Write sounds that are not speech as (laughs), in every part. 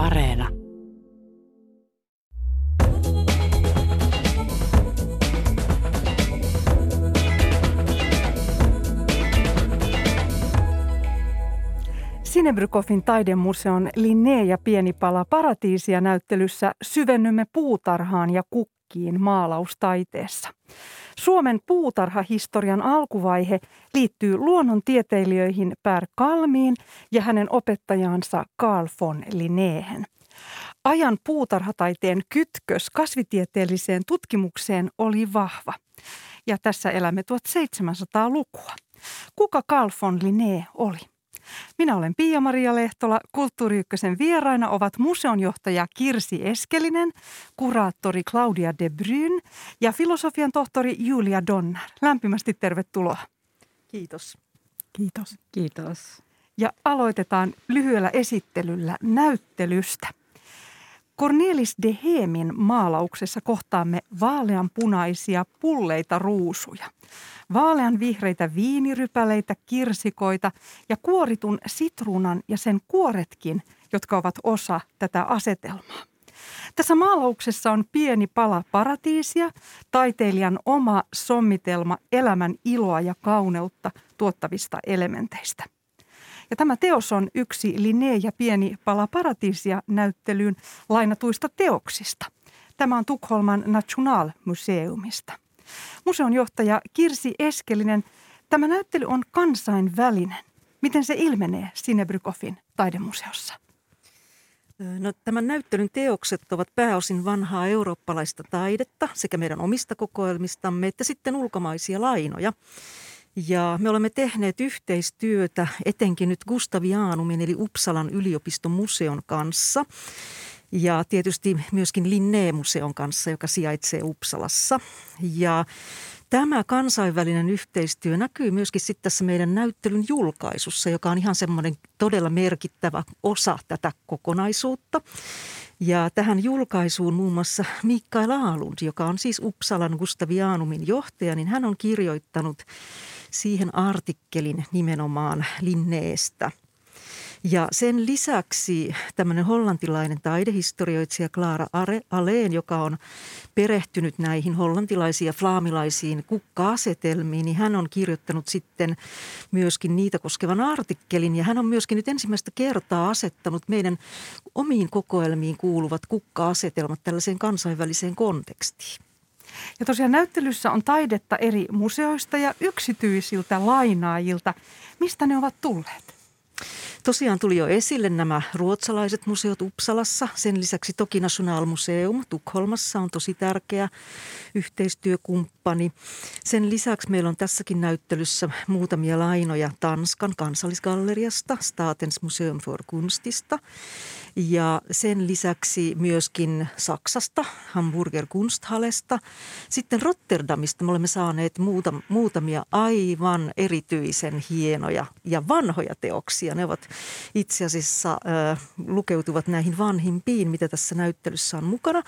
Areena. Sinebrykofin taidemuseon Linné ja pieni pala paratiisia näyttelyssä syvennymme puutarhaan ja kukkiin maalaustaiteessa. Suomen puutarhahistorian alkuvaihe liittyy luonnontieteilijöihin Per Kalmiin ja hänen opettajansa Carl von Linnéhen. Ajan puutarhataiteen kytkös kasvitieteelliseen tutkimukseen oli vahva. Ja tässä elämme 1700-lukua. Kuka Carl von Linné oli? Minä olen Pia-Maria Lehtola. Kulttuuri Ykkösen vieraina ovat museonjohtaja Kirsi Eskelinen, kuraattori Claudia de Bryn ja filosofian tohtori Julia Donner. Lämpimästi tervetuloa. Kiitos. Kiitos. Kiitos. Ja aloitetaan lyhyellä esittelyllä näyttelystä. Cornelis de Heemin maalauksessa kohtaamme vaaleanpunaisia pulleita ruusuja vaalean vihreitä viinirypäleitä, kirsikoita ja kuoritun sitruunan ja sen kuoretkin, jotka ovat osa tätä asetelmaa. Tässä maalauksessa on pieni pala paratiisia, taiteilijan oma sommitelma elämän iloa ja kauneutta tuottavista elementeistä. Ja tämä teos on yksi Linné ja pieni pala paratiisia näyttelyyn lainatuista teoksista. Tämä on Tukholman Nationalmuseumista. Museon johtaja Kirsi Eskelinen, tämä näyttely on kansainvälinen. Miten se ilmenee Sinebrykofin taidemuseossa? No, tämän näyttelyn teokset ovat pääosin vanhaa eurooppalaista taidetta sekä meidän omista kokoelmistamme että sitten ulkomaisia lainoja. Ja me olemme tehneet yhteistyötä etenkin nyt Gustavianumin eli Uppsalan yliopiston museon kanssa – ja tietysti myöskin Linné-museon kanssa, joka sijaitsee Uppsalassa. Ja Tämä kansainvälinen yhteistyö näkyy myöskin sitten tässä meidän näyttelyn julkaisussa, joka on ihan semmoinen todella merkittävä osa tätä kokonaisuutta. Ja tähän julkaisuun muun muassa Mikael Aalund, joka on siis Uppsalan Gustavianumin johtaja, niin hän on kirjoittanut siihen artikkelin nimenomaan Linneestä – ja sen lisäksi tämmöinen hollantilainen taidehistorioitsija Clara Aleen, joka on perehtynyt näihin hollantilaisiin ja flaamilaisiin kukka-asetelmiin, niin hän on kirjoittanut sitten myöskin niitä koskevan artikkelin. Ja hän on myöskin nyt ensimmäistä kertaa asettanut meidän omiin kokoelmiin kuuluvat kukka-asetelmat tällaiseen kansainväliseen kontekstiin. Ja tosiaan näyttelyssä on taidetta eri museoista ja yksityisiltä lainaajilta. Mistä ne ovat tulleet? Tosiaan tuli jo esille nämä ruotsalaiset museot Uppsalassa. Sen lisäksi toki Nationalmuseum Tukholmassa on tosi tärkeä yhteistyökumppani. Sen lisäksi meillä on tässäkin näyttelyssä muutamia lainoja Tanskan kansallisgalleriasta, Statens Museum for Kunstista – ja sen lisäksi myöskin Saksasta, Hamburger Kunsthallesta. Sitten Rotterdamista me olemme saaneet muutam, muutamia aivan erityisen hienoja ja vanhoja teoksia. Ne ovat itse asiassa äh, lukeutuvat näihin vanhimpiin, mitä tässä näyttelyssä on mukana.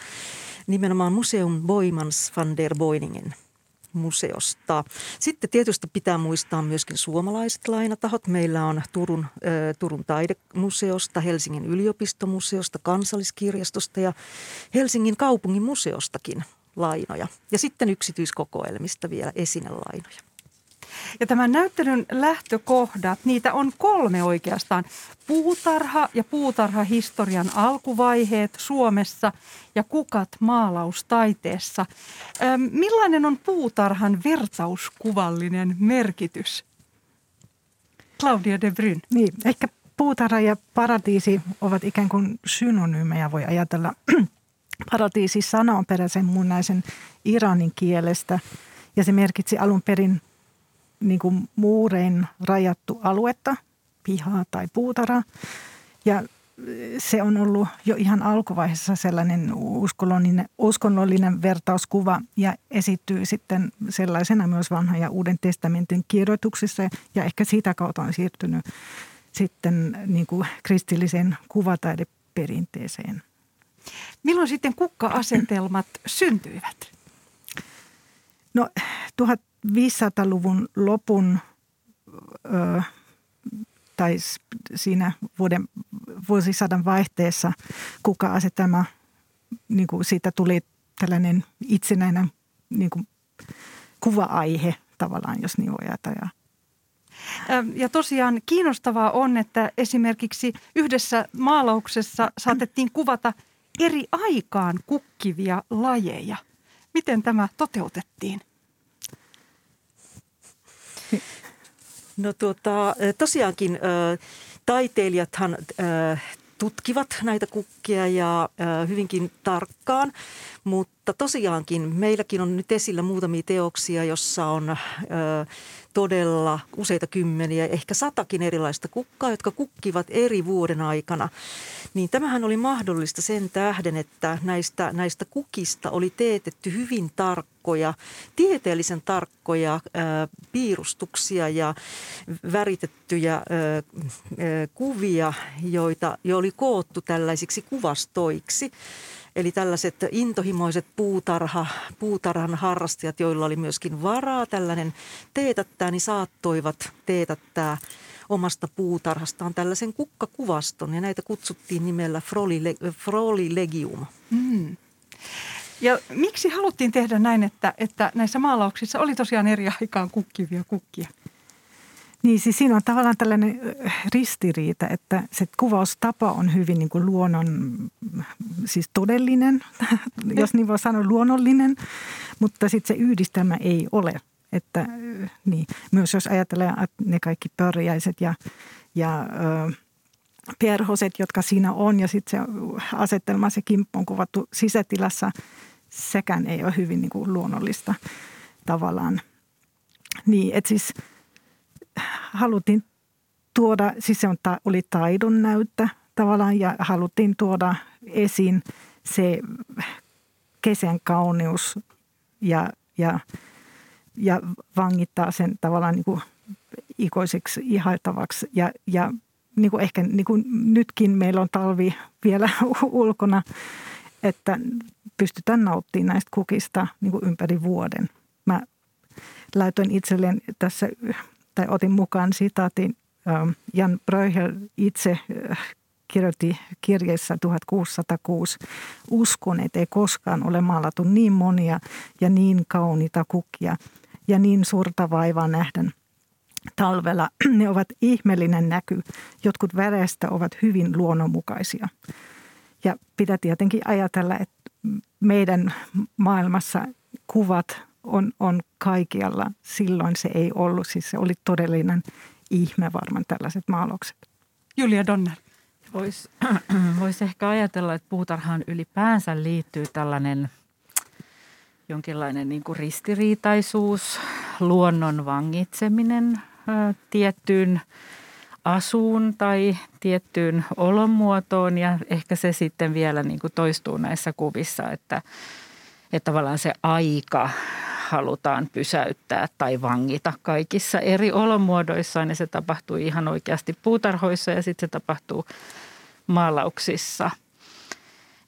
Nimenomaan Museum Boimans van der Boiningen – museosta. Sitten tietysti pitää muistaa myöskin suomalaiset lainatahot. Meillä on Turun, äh, Turun taidemuseosta, Helsingin yliopistomuseosta, kansalliskirjastosta ja Helsingin kaupungin museostakin lainoja. Ja sitten yksityiskokoelmista vielä esinelainoja. Ja tämän näyttelyn lähtökohdat, niitä on kolme oikeastaan. Puutarha ja puutarhahistorian alkuvaiheet Suomessa ja kukat maalaustaiteessa. Millainen on puutarhan vertauskuvallinen merkitys? Claudia de Bryn. Niin, ehkä puutarha ja paratiisi ovat ikään kuin synonyymejä, voi ajatella. (clears throat) paratiisi sana on peräisin munnaisen iranin kielestä ja se merkitsi alun perin niin kuin muurein rajattu aluetta, pihaa tai puutara. Ja se on ollut jo ihan alkuvaiheessa sellainen uskonnollinen, uskonnollinen vertauskuva ja esittyy sitten sellaisena myös vanhan ja uuden testamentin kirjoituksissa ja ehkä sitä kautta on siirtynyt sitten niin kuin kristilliseen kuvataideperinteeseen. Milloin sitten kukka-asetelmat syntyivät? No 1500-luvun lopun ö, tai siinä vuoden, vuosisadan vaihteessa kukka-asetelma, niin kuin siitä tuli tällainen itsenäinen niin kuin kuva-aihe tavallaan, jos niin voi ajatella. Ja tosiaan kiinnostavaa on, että esimerkiksi yhdessä maalauksessa saatettiin kuvata eri aikaan kukkivia lajeja. Miten tämä toteutettiin? No tuota, tosiaankin taiteilijathan tutkivat näitä kukkia ja hyvinkin tarkkaan, mutta tosiaankin meilläkin on nyt esillä muutamia teoksia, jossa on todella useita kymmeniä, ehkä satakin erilaista kukkaa, jotka kukkivat eri vuoden aikana. Niin tämähän oli mahdollista sen tähden, että näistä, näistä kukista oli teetetty hyvin tarkkoja, tieteellisen tarkkoja ää, piirustuksia ja väritettyjä ää, ää, kuvia, joita jo oli koottu tällaisiksi kuvastoiksi. Eli tällaiset intohimoiset puutarha, puutarhan harrastajat, joilla oli myöskin varaa tällainen teetättää, niin saattoivat teetättää omasta puutarhastaan tällaisen kukkakuvaston. Ja näitä kutsuttiin nimellä Froli, Legium. Mm. Ja miksi haluttiin tehdä näin, että, että näissä maalauksissa oli tosiaan eri aikaan kukkivia kukkia? Niin, siis siinä on tavallaan tällainen ristiriita, että se kuvaustapa on hyvin niin kuin luonnon, siis todellinen, (laughs) jos niin voi sanoa, luonnollinen, mutta sitten se yhdistelmä ei ole. Että, niin, myös jos ajatellaan että ne kaikki pörjäiset ja, ja ö, perhoset, jotka siinä on, ja sitten se asetelma, se kimppu on kuvattu sisätilassa, sekään ei ole hyvin niin kuin luonnollista tavallaan. Niin, että siis – haluttiin tuoda, siis se on, oli taidon näyttä tavallaan ja haluttiin tuoda esiin se kesän kaunius ja, ja, ja vangittaa sen tavallaan niin kuin ikoiseksi ihailtavaksi ja, ja niin kuin ehkä niin kuin nytkin meillä on talvi vielä (laughs) ulkona, että pystytään nauttimaan näistä kukista niin kuin ympäri vuoden. Mä laitoin itselleen tässä tai otin mukaan sitaatin ähm, Jan Breuhel itse äh, kirjoitti kirjeessä 1606, uskon, että ei koskaan ole maalattu niin monia ja niin kauniita kukkia ja niin suurta vaivaa nähdä talvella. (clears throat) Ne ovat ihmeellinen näky. Jotkut väreistä ovat hyvin luonnonmukaisia. Ja pitää tietenkin ajatella, että meidän maailmassa kuvat on, on kaikkialla. Silloin se ei ollut, siis se oli todellinen ihme varmaan tällaiset maalokset. Julia Donner. Voisi (clears throat) vois ehkä ajatella, että puutarhaan ylipäänsä liittyy tällainen jonkinlainen niin kuin ristiriitaisuus, luonnon vangitseminen ä, tiettyyn asuun tai tiettyyn olonmuotoon ja ehkä se sitten vielä niin kuin toistuu näissä kuvissa, että, että tavallaan se aika halutaan pysäyttää tai vangita kaikissa eri olomuodoissaan. Ja se tapahtuu ihan oikeasti puutarhoissa ja sitten se tapahtuu maalauksissa.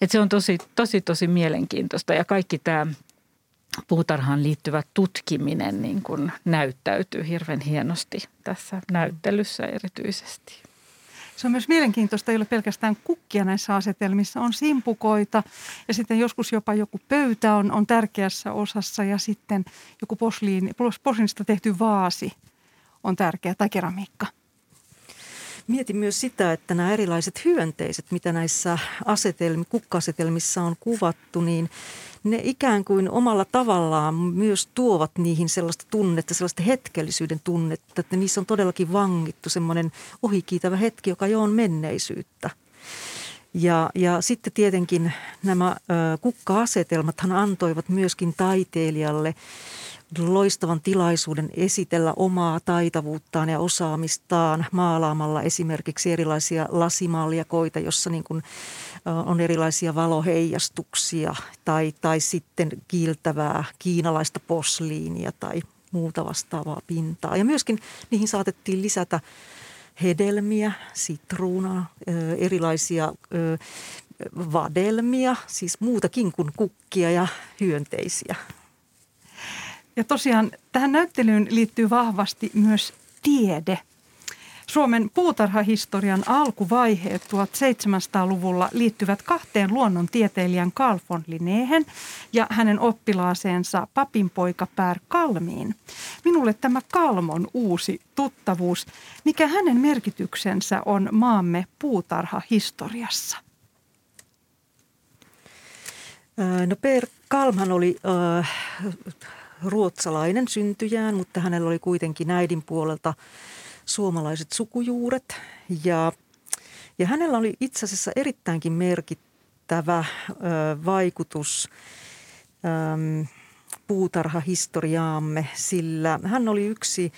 Et se on tosi, tosi, tosi mielenkiintoista ja kaikki tämä puutarhaan liittyvä tutkiminen niin kun näyttäytyy hirveän hienosti tässä näyttelyssä erityisesti. Se on myös mielenkiintoista, ei ole pelkästään kukkia näissä asetelmissa, on simpukoita ja sitten joskus jopa joku pöytä on, on tärkeässä osassa ja sitten joku posliini, posliinista tehty vaasi on tärkeä tai keramiikka. Mietin myös sitä, että nämä erilaiset hyönteiset, mitä näissä asetelmi, kukka-asetelmissa on kuvattu, niin ne ikään kuin omalla tavallaan myös tuovat niihin sellaista tunnetta, sellaista hetkellisyyden tunnetta, että niissä on todellakin vangittu semmoinen ohikiitävä hetki, joka jo on menneisyyttä. Ja, ja sitten tietenkin nämä kukka-asetelmathan antoivat myöskin taiteilijalle loistavan tilaisuuden esitellä omaa taitavuuttaan ja osaamistaan maalaamalla esimerkiksi erilaisia lasimaljakoita, jossa niin kuin on erilaisia valoheijastuksia tai, tai sitten kiiltävää kiinalaista posliinia tai muuta vastaavaa pintaa. Ja myöskin niihin saatettiin lisätä hedelmiä, sitruunaa, erilaisia vadelmia, siis muutakin kuin kukkia ja hyönteisiä. Ja tosiaan tähän näyttelyyn liittyy vahvasti myös tiede. Suomen puutarhahistorian alkuvaiheet 1700-luvulla liittyvät kahteen luonnontieteilijän Carl von Linneen ja hänen oppilaaseensa papinpoika Pär Kalmiin. Minulle tämä Kalmon uusi tuttavuus. Mikä hänen merkityksensä on maamme puutarhahistoriassa? No Per Kalmhan oli äh, ruotsalainen syntyjään, mutta hänellä oli kuitenkin äidin puolelta suomalaiset sukujuuret. Ja, ja hänellä oli itse asiassa erittäinkin merkittävä äh, vaikutus ähm, puutarhahistoriaamme, sillä hän oli yksi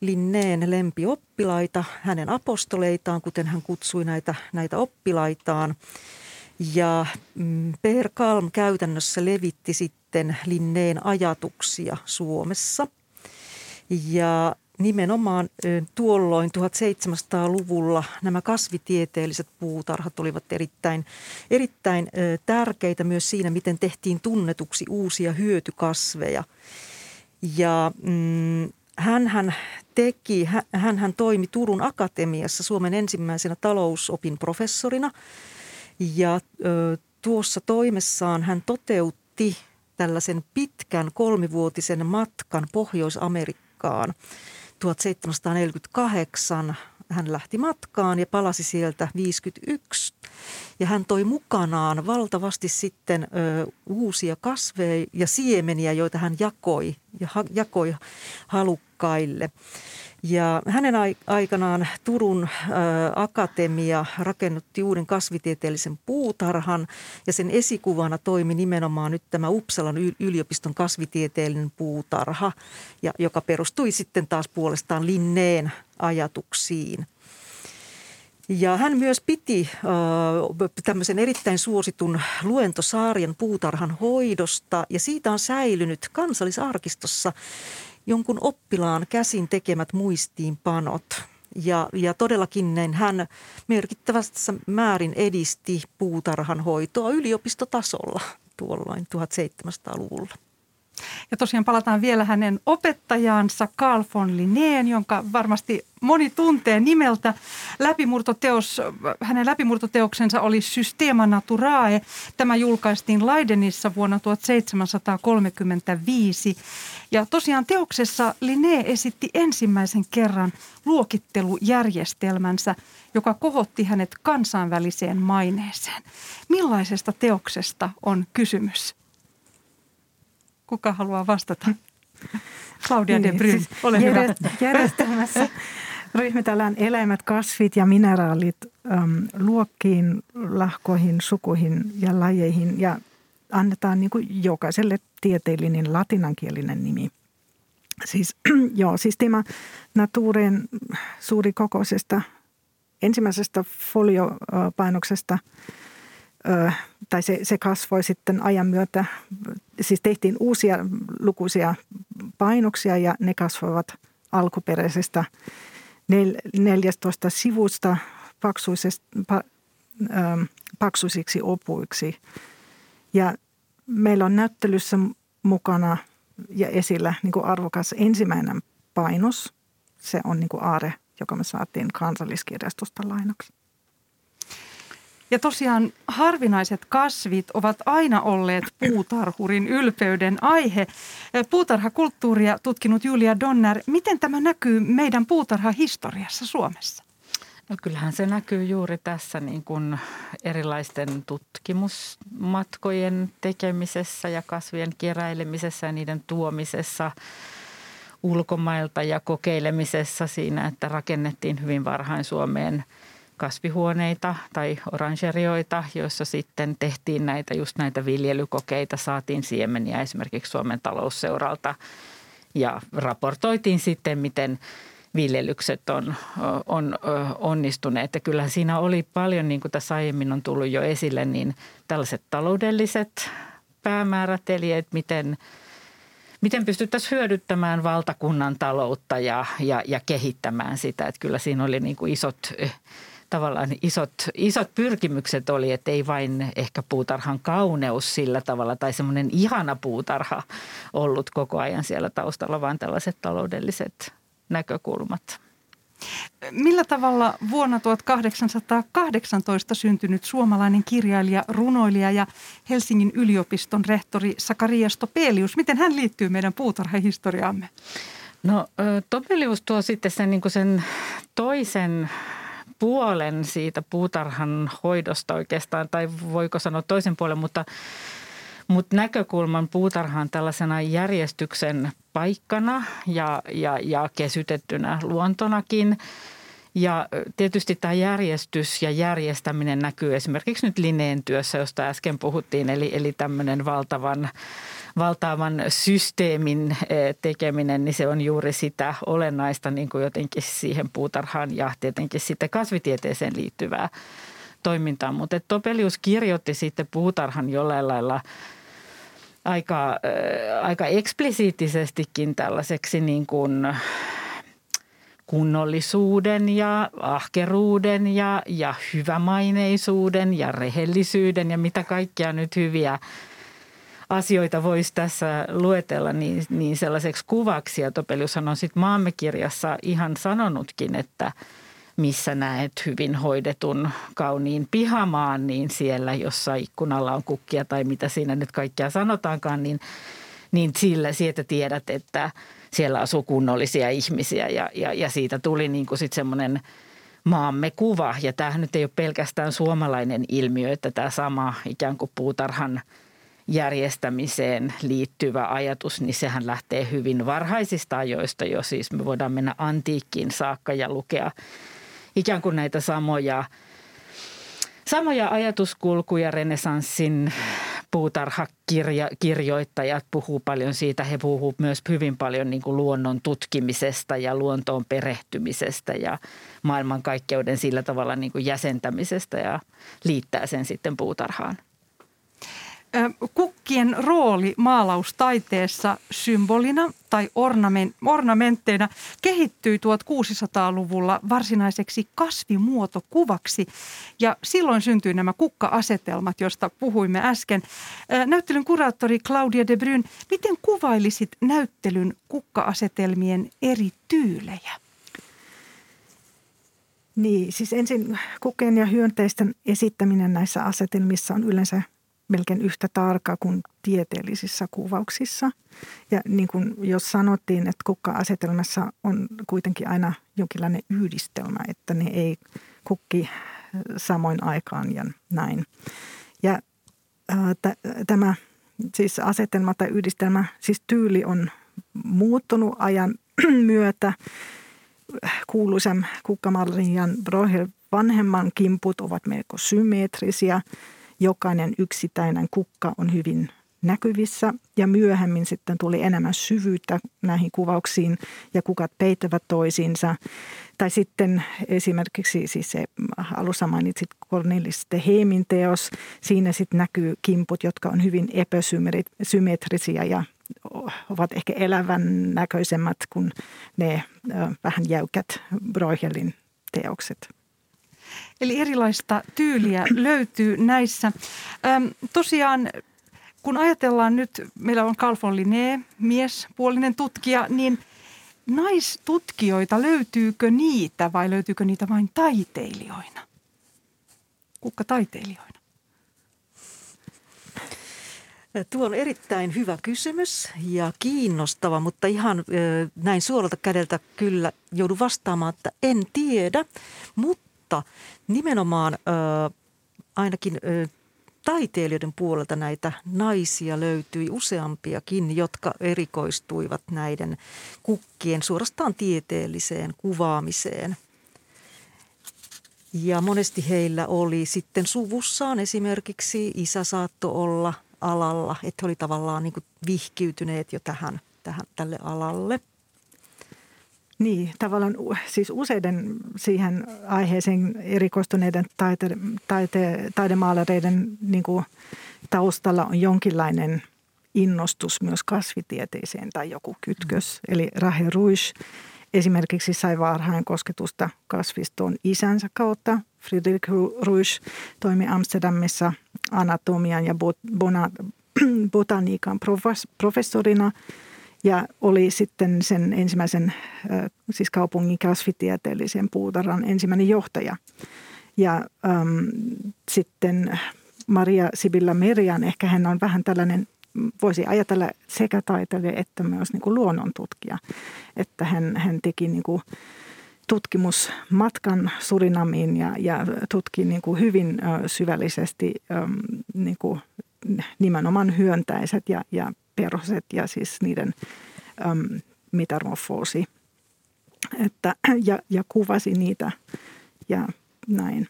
Linneen lempioppilaita, hänen apostoleitaan, kuten hän kutsui näitä, näitä oppilaitaan. Ja mm, Per Kalm käytännössä levitti sitten Linneen ajatuksia Suomessa. Ja nimenomaan tuolloin 1700-luvulla nämä kasvitieteelliset puutarhat olivat erittäin, erittäin tärkeitä myös siinä, miten tehtiin tunnetuksi uusia hyötykasveja. Ja mm, hän teki, hän, hän toimi Turun Akatemiassa Suomen ensimmäisenä talousopin professorina – ja ö, tuossa toimessaan hän toteutti tällaisen pitkän kolmivuotisen matkan Pohjois-Amerikkaan 1748. Hän lähti matkaan ja palasi sieltä 51. Ja hän toi mukanaan valtavasti sitten ö, uusia kasveja ja siemeniä, joita hän jakoi ja ha, jakoi halukkaille. Ja hänen aikanaan Turun akatemia rakennutti uuden kasvitieteellisen puutarhan ja sen esikuvana toimi nimenomaan nyt tämä Uppsalan yliopiston kasvitieteellinen puutarha, ja, joka perustui sitten taas puolestaan Linneen ajatuksiin. Ja hän myös piti äh, tämmöisen erittäin suositun luentosarjan puutarhan hoidosta ja siitä on säilynyt kansallisarkistossa jonkun oppilaan käsin tekemät muistiinpanot. Ja, ja todellakin näin hän merkittävässä määrin edisti puutarhan hoitoa yliopistotasolla tuolloin 1700-luvulla. Ja tosiaan palataan vielä hänen opettajaansa Carl von Linneen, jonka varmasti moni tuntee nimeltä. Läpimurtoteos, hänen läpimurtoteoksensa oli Systema Naturae. Tämä julkaistiin Leidenissa vuonna 1735. Ja tosiaan teoksessa Linné esitti ensimmäisen kerran luokittelujärjestelmänsä, joka kohotti hänet kansainväliseen maineeseen. Millaisesta teoksesta on kysymys? Kuka haluaa vastata? Claudia niin, de Bryn, siis ole hyvä. Järjestelmässä ryhmitellään eläimet, kasvit ja mineraalit äm, luokkiin, lahkoihin, sukuihin ja lajeihin ja annetaan niin kuin jokaiselle tieteellinen latinankielinen nimi. Siis, (clears throat) joo, siis tämä Naturen suurikokoisesta ensimmäisestä foliopainoksesta – tai se, se kasvoi sitten ajan myötä. Siis tehtiin uusia lukuisia painoksia ja ne kasvoivat alkuperäisestä 14 sivusta paksuisiksi opuiksi. Ja meillä on näyttelyssä mukana ja esillä niin kuin arvokas ensimmäinen painos. Se on niin kuin aare, joka me saatiin kansalliskirjastosta lainaksi. Ja tosiaan harvinaiset kasvit ovat aina olleet puutarhurin ylpeyden aihe. Puutarhakulttuuria tutkinut Julia Donner, miten tämä näkyy meidän puutarhahistoriassa Suomessa? No kyllähän se näkyy juuri tässä niin kuin erilaisten tutkimusmatkojen tekemisessä ja kasvien keräilemisessä ja niiden tuomisessa ulkomailta ja kokeilemisessa siinä, että rakennettiin hyvin varhain Suomeen – kasvihuoneita tai orangerioita, joissa sitten tehtiin näitä just näitä viljelykokeita, saatiin siemeniä esimerkiksi Suomen talousseuralta ja raportoitiin sitten, miten viljelykset on, on onnistuneet. Ja kyllähän siinä oli paljon, niin kuin tässä aiemmin on tullut jo esille, niin tällaiset taloudelliset päämäärät, eli että miten, miten pystyttäisiin hyödyttämään valtakunnan taloutta ja, ja, ja kehittämään sitä. Että kyllä siinä oli niin kuin isot tavallaan isot, isot pyrkimykset oli, että ei vain ehkä puutarhan kauneus sillä tavalla tai semmoinen ihana puutarha ollut koko ajan siellä taustalla, vaan tällaiset taloudelliset näkökulmat. Millä tavalla vuonna 1818 syntynyt suomalainen kirjailija, runoilija ja Helsingin yliopiston rehtori Sakarias Topelius, miten hän liittyy meidän puutarhahistoriaamme? No Topelius tuo sitten sen, niin sen toisen puolen siitä puutarhan hoidosta oikeastaan, tai voiko sanoa toisen puolen, mutta, mutta näkökulman puutarhaan tällaisena järjestyksen paikkana ja, ja, ja kesytettynä luontonakin. Ja tietysti tämä järjestys ja järjestäminen näkyy esimerkiksi nyt Lineen työssä, josta äsken puhuttiin, eli, eli tämmöinen valtavan valtaavan systeemin tekeminen, niin se on juuri sitä olennaista niin kuin jotenkin siihen puutarhaan ja tietenkin sitten kasvitieteeseen liittyvää toimintaa. Mutta Topelius kirjoitti sitten puutarhan jollain lailla aika, äh, aika eksplisiittisestikin tällaiseksi niin kuin kunnollisuuden ja ahkeruuden ja, ja hyvämaineisuuden ja rehellisyyden ja mitä kaikkia nyt hyviä asioita voisi tässä luetella niin, niin sellaiseksi kuvaksi. Ja Topeliushan on sitten maamme kirjassa ihan sanonutkin, että missä näet hyvin hoidetun kauniin pihamaan, niin siellä, jossa ikkunalla on kukkia tai mitä siinä nyt kaikkea sanotaankaan, niin, niin sillä sieltä tiedät, että siellä asuu kunnollisia ihmisiä ja, ja, ja siitä tuli niin kuin sitten semmoinen maamme kuva. Ja tämähän nyt ei ole pelkästään suomalainen ilmiö, että tämä sama ikään kuin puutarhan – järjestämiseen liittyvä ajatus, niin sehän lähtee hyvin varhaisista ajoista jo. Siis me voidaan mennä antiikkiin saakka ja lukea ikään kuin näitä samoja, samoja ajatuskulkuja renesanssin puutarhakirjoittajat puhuu paljon siitä. He puhuu myös hyvin paljon niin kuin luonnon tutkimisesta ja luontoon perehtymisestä ja maailmankaikkeuden sillä tavalla niin kuin jäsentämisestä ja liittää sen sitten puutarhaan. Kukkien rooli maalaustaiteessa symbolina tai ornamentteina kehittyi 1600-luvulla varsinaiseksi kasvimuotokuvaksi ja silloin syntyi nämä kukka-asetelmat, joista puhuimme äsken. Näyttelyn kuraattori Claudia de Bryn, miten kuvailisit näyttelyn kukka-asetelmien eri tyylejä? Niin, siis ensin kukkien ja hyönteisten esittäminen näissä asetelmissa on yleensä – melkein yhtä tarkka kuin tieteellisissä kuvauksissa. Ja niin kuin jos sanottiin, että kukka-asetelmassa on kuitenkin aina jonkinlainen yhdistelmä, että ne ei kukki samoin aikaan ja näin. Ja ää, t- tämä siis asetelma tai yhdistelmä, siis tyyli on muuttunut ajan (clears throat) myötä. Kuuluisen kukkamallin Jan Brohel vanhemman kimput ovat melko symmetrisiä – jokainen yksittäinen kukka on hyvin näkyvissä ja myöhemmin sitten tuli enemmän syvyyttä näihin kuvauksiin ja kukat peittävät toisiinsa. Tai sitten esimerkiksi siis se alussa mainitsit Cornelis de Heemin teos. Siinä sitten näkyy kimput, jotka on hyvin epäsymmetrisiä ja ovat ehkä elävän näköisemmät kuin ne vähän jäykät Broihelin teokset. Eli erilaista tyyliä (clears throat) löytyy näissä. Öm, tosiaan kun ajatellaan nyt, meillä on Carl von Linné, miespuolinen tutkija, niin naistutkijoita, löytyykö niitä vai löytyykö niitä vain taiteilijoina? Kukka taiteilijoina? Tuo on erittäin hyvä kysymys ja kiinnostava, mutta ihan näin suolelta kädeltä kyllä joudun vastaamaan, että en tiedä. Mutta mutta nimenomaan ö, ainakin ö, taiteilijoiden puolelta näitä naisia löytyi useampiakin, jotka erikoistuivat näiden kukkien suorastaan tieteelliseen kuvaamiseen. Ja monesti heillä oli sitten suvussaan esimerkiksi isä saatto olla alalla, että he oli tavallaan niin vihkiytyneet jo tähän, tähän, tälle alalle – niin, tavallaan siis useiden siihen aiheeseen erikoistuneiden taite, taite, taidemaalareiden niin kuin taustalla on jonkinlainen innostus myös kasvitieteeseen tai joku kytkös. Mm. Eli Rahe Ruish esimerkiksi sai varhain kosketusta kasvistoon isänsä kautta. Friedrich Ruish toimi Amsterdamissa anatomian ja (clears throat) botaniikan professorina – ja oli sitten sen ensimmäisen, siis kaupungin kasvitieteellisen puutarhan ensimmäinen johtaja. Ja äm, sitten Maria Sibilla Merian, ehkä hän on vähän tällainen, voisi ajatella sekä taiteilija että myös niin kuin luonnontutkija. Että hän, hän teki niin kuin tutkimusmatkan Surinamiin ja, ja tutki niin kuin hyvin syvällisesti niin kuin nimenomaan hyöntäiset ja, ja perhoset ja siis niiden äm, metamorfoosi. Että, ja, ja kuvasi niitä ja näin.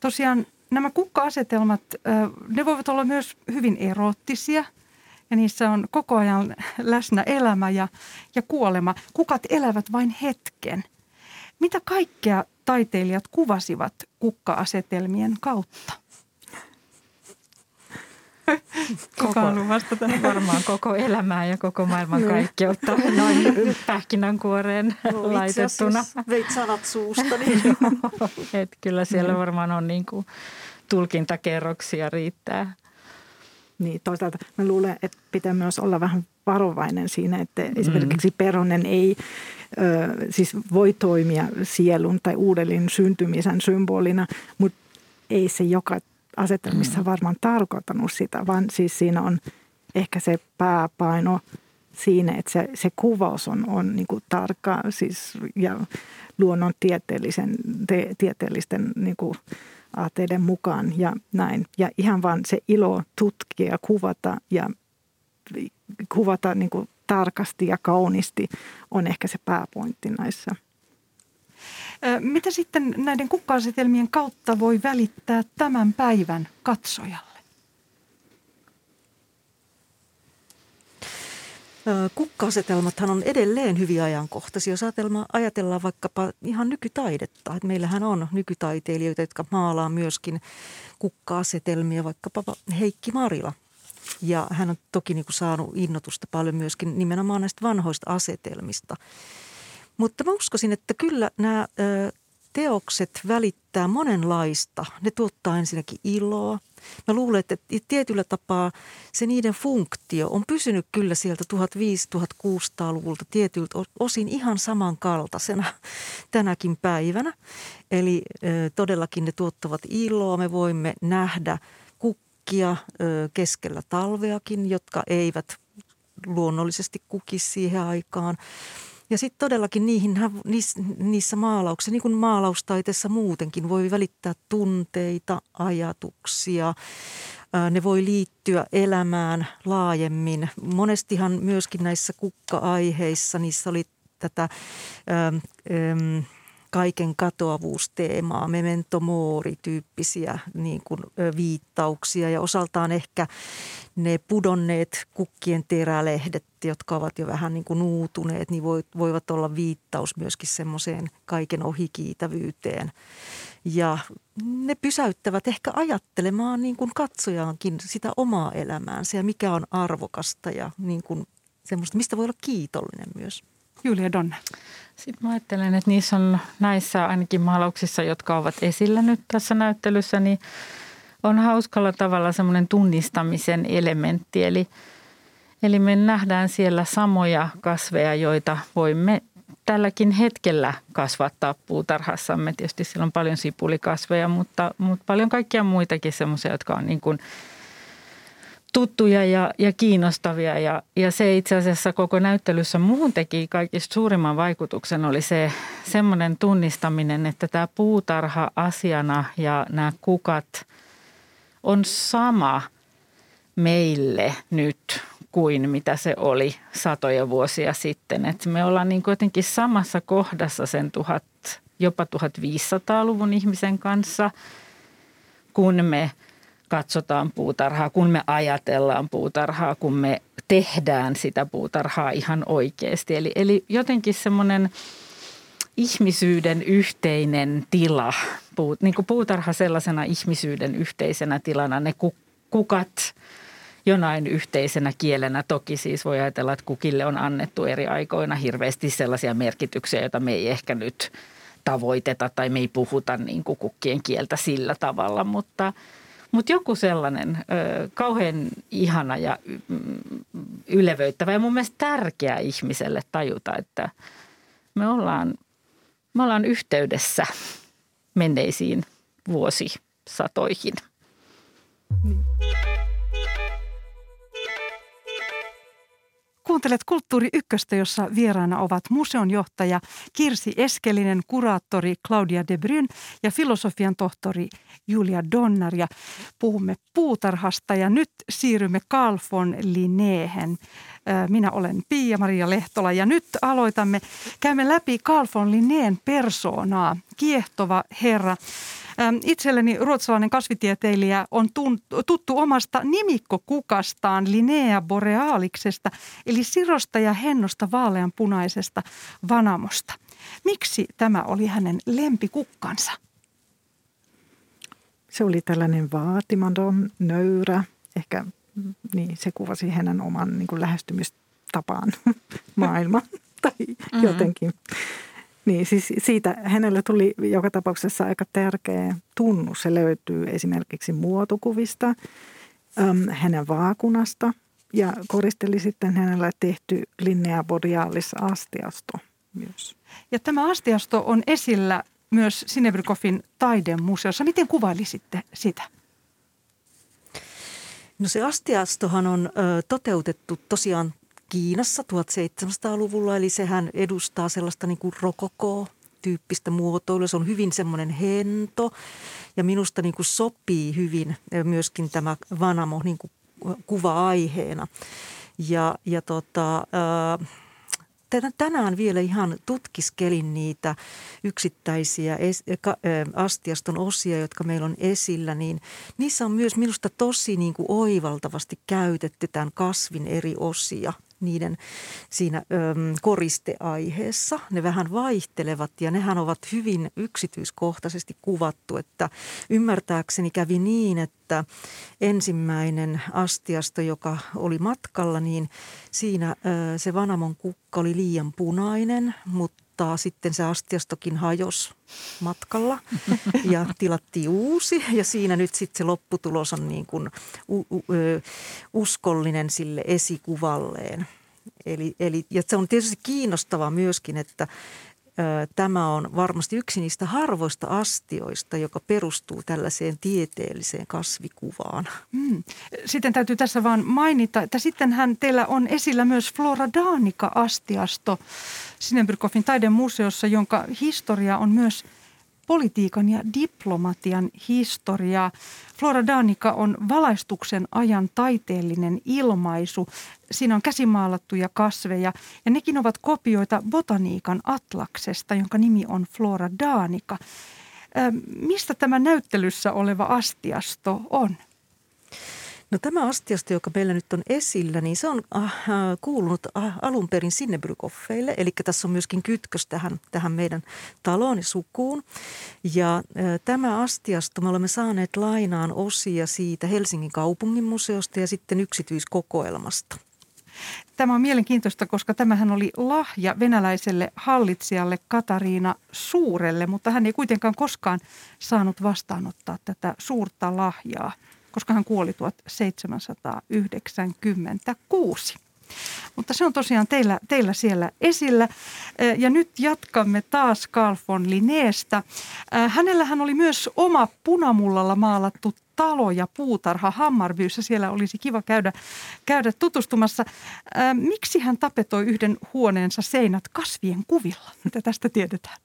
Tosiaan nämä kukka-asetelmat, ne voivat olla myös hyvin eroottisia ja niissä on koko ajan läsnä elämä ja, ja kuolema. Kukat elävät vain hetken. Mitä kaikkea taiteilijat kuvasivat kukka-asetelmien kautta? Kuka on vastata? Varmaan koko elämää ja koko maailman kaikkeutta (laughs) noin pähkinänkuoreen no, laitettuna. veit sanat suusta. Niin. (laughs) Et kyllä siellä varmaan on niin kuin tulkintakerroksia riittää. Niin, toisaalta mä luulen, että pitää myös olla vähän varovainen siinä, että mm. esimerkiksi peronen ei ö, siis voi toimia sielun tai uudelleen syntymisen symbolina, mutta ei se joka asetelmissa mm. varmaan tarkoittanut sitä, vaan siis siinä on ehkä se pääpaino siinä, että se, se kuvaus on, on niin kuin tarkka siis, ja luonnontieteellisen, te, tieteellisten niin kuin aatteiden mukaan ja näin. Ja ihan vaan se ilo tutkia, kuvata ja kuvata niin kuin tarkasti ja kauniisti on ehkä se pääpointti näissä – mitä sitten näiden kukka-asetelmien kautta voi välittää tämän päivän katsojalle? Kukka-asetelmathan on edelleen hyvin ajankohtaisia. Jos ajatellaan vaikkapa ihan nykytaidetta, että meillähän on nykytaiteilijoita, jotka maalaa myöskin kukka-asetelmia, vaikkapa Heikki Marila. Ja hän on toki niin kuin saanut innotusta paljon myöskin nimenomaan näistä vanhoista asetelmista. Mutta mä uskoisin, että kyllä nämä teokset välittää monenlaista. Ne tuottaa ensinnäkin iloa. Mä luulen, että tietyllä tapaa se niiden funktio on pysynyt kyllä sieltä 1500-1600-luvulta tietyiltä osin ihan samankaltaisena (laughs) tänäkin päivänä. Eli ö, todellakin ne tuottavat iloa. Me voimme nähdä kukkia ö, keskellä talveakin, jotka eivät luonnollisesti kukisi siihen aikaan. Ja sitten todellakin niihin, niissä, maalauksissa, niin kuin maalaustaiteessa muutenkin, voi välittää tunteita, ajatuksia. Ne voi liittyä elämään laajemmin. Monestihan myöskin näissä kukka-aiheissa, niissä oli tätä... Ähm, ähm, kaiken katoavuusteemaa, memento mori-tyyppisiä niin kuin, viittauksia ja osaltaan ehkä ne pudonneet kukkien terälehdet, jotka ovat jo vähän niin kuin nuutuneet, niin voivat olla viittaus myöskin semmoiseen kaiken ohikiitävyyteen. Ja ne pysäyttävät ehkä ajattelemaan niin kuin katsojaankin sitä omaa elämäänsä ja mikä on arvokasta ja niin kuin semmoista, mistä voi olla kiitollinen myös. Julia Donne. Sitten mä ajattelen, että niissä on näissä ainakin maalauksissa, jotka ovat esillä nyt tässä näyttelyssä, niin on hauskalla tavalla semmoinen tunnistamisen elementti. Eli, eli me nähdään siellä samoja kasveja, joita voimme tälläkin hetkellä kasvattaa puutarhassamme. Tietysti siellä on paljon sipulikasveja, mutta, mutta paljon kaikkia muitakin semmoisia, jotka on niin kuin – tuttuja ja, ja kiinnostavia. Ja, ja se itse asiassa koko näyttelyssä muun teki kaikista suurimman vaikutuksen oli se semmoinen tunnistaminen, että tämä puutarha asiana ja nämä kukat on sama meille nyt kuin mitä se oli satoja vuosia sitten. Että me ollaan niin jotenkin samassa kohdassa sen tuhat, jopa 1500-luvun ihmisen kanssa, kun me – katsotaan puutarhaa, kun me ajatellaan puutarhaa, kun me tehdään sitä puutarhaa ihan oikeasti. Eli, eli jotenkin semmoinen ihmisyyden yhteinen tila, puut, niin kuin puutarha sellaisena ihmisyyden yhteisenä tilana, ne kukat jonain yhteisenä kielenä. Toki siis voi ajatella, että kukille on annettu eri aikoina hirveästi sellaisia merkityksiä, joita me ei ehkä nyt tavoiteta tai me ei puhuta niin kuin kukkien kieltä sillä tavalla, mutta – Mutta joku sellainen ö, kauhean ihana ja ylevöittävä ja mun mielestä tärkeä ihmiselle tajuta, että me ollaan, me ollaan yhteydessä menneisiin vuosisatoihin. Niin. Kuuntelet Kulttuuri Ykköstä, jossa vieraana ovat museonjohtaja Kirsi Eskelinen, kuraattori Claudia de Bryn ja filosofian tohtori Julia Donnar. Ja puhumme puutarhasta ja nyt siirrymme Carl von Linneen. Minä olen Pia-Maria Lehtola ja nyt aloitamme. Käymme läpi Carl von Linneen persoonaa. Kiehtova herra. Itselleni ruotsalainen kasvitieteilijä on tuttu omasta nimikkokukastaan Linnea boreaaliksesta, eli sirosta ja hennosta vaaleanpunaisesta vanamosta. Miksi tämä oli hänen lempikukkansa? Se oli tällainen vaatimaton, nöyrä, ehkä niin, se kuvasi hänen oman niin kuin lähestymistapaan (laughs) maailma tai mm-hmm. jotenkin. Niin, siis siitä hänelle tuli joka tapauksessa aika tärkeä tunnus. Se löytyy esimerkiksi muotokuvista, äm, hänen vaakunasta ja koristeli sitten hänellä tehty Linnea Borealis astiasto myös. Ja tämä astiasto on esillä myös Sinebrykofin taidemuseossa. Miten kuvailisitte sitä? No se astiastohan on ö, toteutettu tosiaan Kiinassa 1700-luvulla, eli sehän edustaa sellaista niin kuin rokokoo tyyppistä muotoilua. Se on hyvin semmoinen hento ja minusta niin kuin sopii hyvin myöskin tämä Vanamo niin kuin kuva-aiheena. Ja, ja tota, äh, tänään vielä ihan tutkiskelin niitä yksittäisiä astiaston osia, jotka meillä on esillä, niin niissä on myös minusta tosi niin kuin oivaltavasti käytetty tämän kasvin eri osia – niiden siinä ö, koristeaiheessa. Ne vähän vaihtelevat ja nehän ovat hyvin yksityiskohtaisesti kuvattu, että ymmärtääkseni kävi niin, että ensimmäinen astiasto, joka oli matkalla, niin siinä ö, se Vanamon kukka oli liian punainen, mutta mutta sitten se astiastokin hajos matkalla ja tilattiin uusi ja siinä nyt sitten se lopputulos on niin kuin u, u, uskollinen sille esikuvalleen. Eli, eli, ja se on tietysti kiinnostavaa myöskin, että Tämä on varmasti yksi niistä harvoista astioista, joka perustuu tällaiseen tieteelliseen kasvikuvaan. Hmm. Sitten täytyy tässä vaan mainita, että sittenhän teillä on esillä myös Flora Danica-astiasto Sinenbyrkoffin taidemuseossa, jonka historia on myös – politiikan ja diplomatian historiaa. Flora Danica on valaistuksen ajan taiteellinen ilmaisu. Siinä on käsimaalattuja kasveja ja nekin ovat kopioita botaniikan atlaksesta, jonka nimi on Flora Danica. Mistä tämä näyttelyssä oleva astiasto on? No tämä astiasto, joka meillä nyt on esillä, niin se on äh, kuulunut äh, alun perin Sinnebrykoffeille. Eli tässä on myöskin kytkös tähän, tähän meidän taloon ja sukuun. Ja äh, tämä astiasto, me olemme saaneet lainaan osia siitä Helsingin kaupungin museosta ja sitten yksityiskokoelmasta. Tämä on mielenkiintoista, koska tämähän oli lahja venäläiselle hallitsijalle Katariina Suurelle, mutta hän ei kuitenkaan koskaan saanut vastaanottaa tätä suurta lahjaa – koska hän kuoli 1796. Mutta se on tosiaan teillä, teillä siellä esillä. Ja nyt jatkamme taas Carl von Linneestä. Hänellähän oli myös oma punamullalla maalattu talo ja puutarha Hammarbyyssä. Siellä olisi kiva käydä, käydä tutustumassa. Miksi hän tapetoi yhden huoneensa seinät kasvien kuvilla? Mitä tästä tiedetään?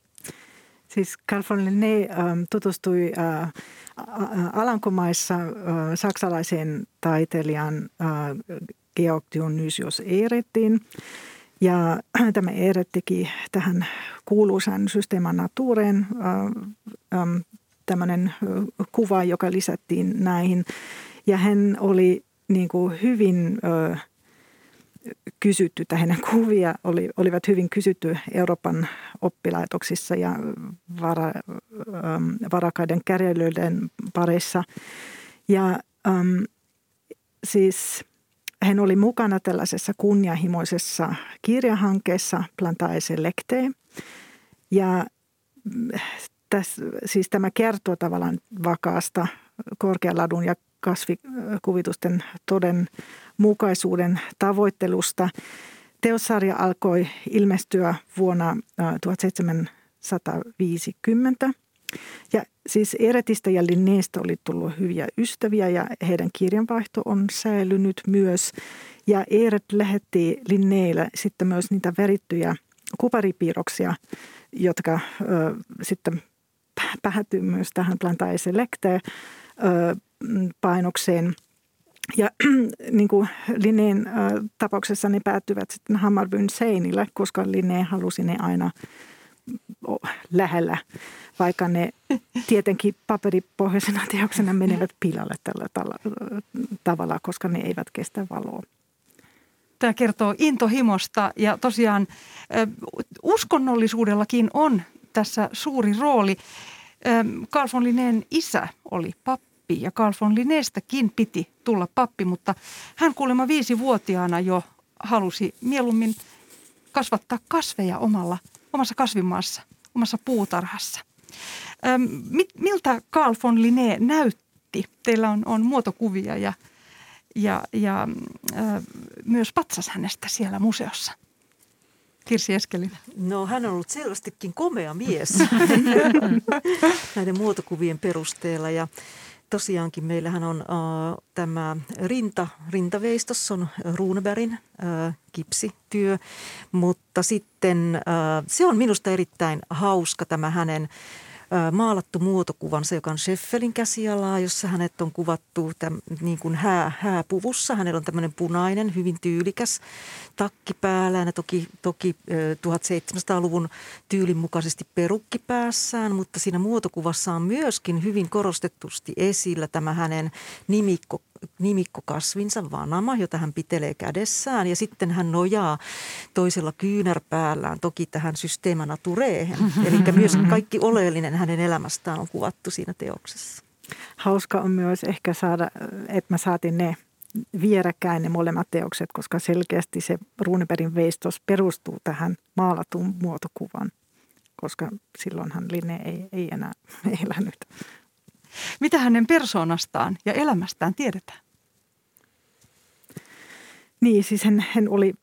Siis Carl von Linné tutustui äh, Alankomaissa äh, saksalaisen taiteilijan äh, Georg Dionysius Eerettiin. Ja (clears throat) tämä Eeret teki tähän kuuluisaan Systema Natureen ähm, tämmöinen kuva, joka lisättiin näihin. Ja hän oli niin kuin hyvin kysytty, tai hänen (laughs) kuvia oli, olivat hyvin kysytty Euroopan oppilaitoksissa ja vara, ähm, varakaiden kärjelyiden parissa. Ja ähm, siis hän oli mukana tällaisessa kunnianhimoisessa kirjahankkeessa Plantae Selecte. Ja mm, täs, siis tämä kertoo tavallaan vakaasta korkealadun ja kasvikuvitusten todenmukaisuuden tavoittelusta. Teossarja alkoi ilmestyä vuonna 1750 ja siis Eretistä ja Linneestä oli tullut hyviä ystäviä ja heidän kirjanvaihto on säilynyt myös. Ja Eeret lähetti Linneille sitten myös niitä verittyjä kuparipiirroksia, jotka ö, sitten päätyy myös tähän Plantae Selecte painokseen. Ja (clears throat) niin kuin Linneen tapauksessa ne päättyvät sitten Hammarbyn seinille, koska Linne halusi ne aina lähellä, vaikka ne (laughs) tietenkin paperipohjaisena teoksena menevät pilalle tällä tavalla, koska ne eivät kestä valoa. Tämä kertoo intohimosta ja tosiaan uskonnollisuudellakin on tässä suuri rooli. Carl von Linneen isä oli pappi ja Carl von Linneestäkin piti tulla pappi, mutta hän kuulemma viisivuotiaana jo halusi mieluummin kasvattaa kasveja omalla, omassa kasvimaassa, omassa puutarhassa. Miltä Carl von Linné näytti? Teillä on, on muotokuvia ja, ja, ja äh, myös patsas hänestä siellä museossa. Kirsi Eskelinen. No hän on ollut selvästikin komea mies (laughs) näiden muotokuvien perusteella ja tosiaankin meillähän on äh, tämä rinta, rintaveistos on Runebergin äh, kipsityö, mutta sitten äh, se on minusta erittäin hauska tämä hänen maalattu muotokuvansa, joka on Scheffelin käsialaa, jossa hänet on kuvattu täm, niin kuin hää, hääpuvussa. Hänellä on tämmöinen punainen, hyvin tyylikäs takki päällään ja toki, toki 1700-luvun tyylin mukaisesti perukki päässään, mutta siinä muotokuvassa on myöskin hyvin korostetusti esillä tämä hänen nimikko nimikkokasvinsa vanama, jota hän pitelee kädessään ja sitten hän nojaa toisella kyynärpäällään toki tähän systeemä tureehen. (laughs) Eli myös kaikki oleellinen hänen elämästään on kuvattu siinä teoksessa. Hauska on myös ehkä saada, että mä saatin ne vierekkäin ne molemmat teokset, koska selkeästi se Runebergin veistos perustuu tähän maalatun muotokuvan, koska silloinhan Linne ei, ei enää (laughs) elänyt. Mitä hänen persoonastaan ja elämästään tiedetään? Niin, siis hän, hän oli